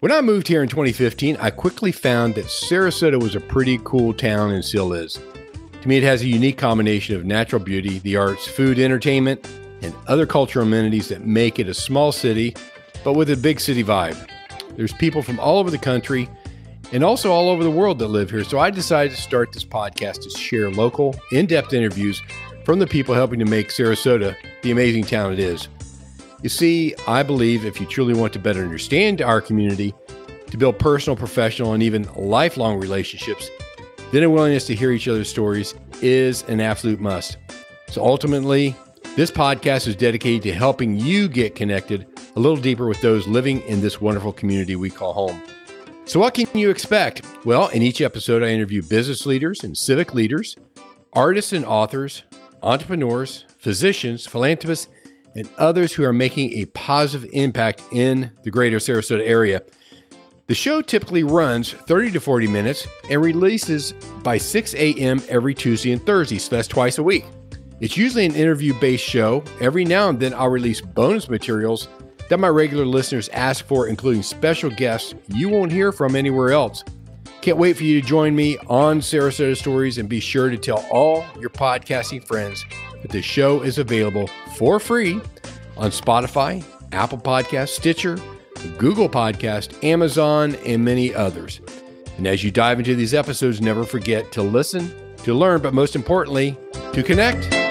When I moved here in 2015, I quickly found that Sarasota was a pretty cool town and still is. To me, it has a unique combination of natural beauty, the arts, food, entertainment, and other cultural amenities that make it a small city, but with a big city vibe. There's people from all over the country and also all over the world that live here, so I decided to start this podcast to share local, in depth interviews from the people helping to make Sarasota the amazing town it is. You see, I believe if you truly want to better understand our community, to build personal, professional, and even lifelong relationships, then a willingness to hear each other's stories is an absolute must. So ultimately, this podcast is dedicated to helping you get connected a little deeper with those living in this wonderful community we call home. So, what can you expect? Well, in each episode, I interview business leaders and civic leaders, artists and authors, entrepreneurs, physicians, philanthropists, and others who are making a positive impact in the greater Sarasota area. The show typically runs 30 to 40 minutes and releases by 6 a.m. every Tuesday and Thursday, so that's twice a week. It's usually an interview based show. Every now and then, I'll release bonus materials that my regular listeners ask for, including special guests you won't hear from anywhere else. Can't wait for you to join me on Sarasota Stories and be sure to tell all your podcasting friends the show is available for free on Spotify, Apple Podcast, Stitcher, Google Podcast, Amazon, and many others. And as you dive into these episodes, never forget to listen, to learn, but most importantly, to connect.